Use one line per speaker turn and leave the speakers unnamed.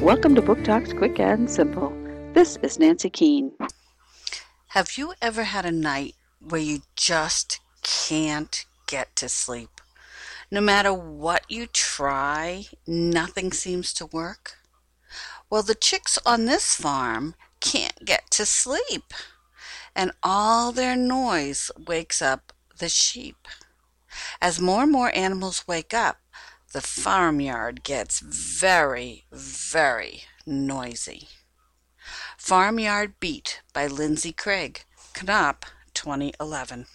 Welcome to Book Talks Quick and Simple. This is Nancy Keene.
Have you ever had a night where you just can't get to sleep? No matter what you try, nothing seems to work? Well, the chicks on this farm can't get to sleep, and all their noise wakes up the sheep. As more and more animals wake up, the farmyard gets very, very noisy. Farmyard Beat by Lindsey Craig, Knopf 2011.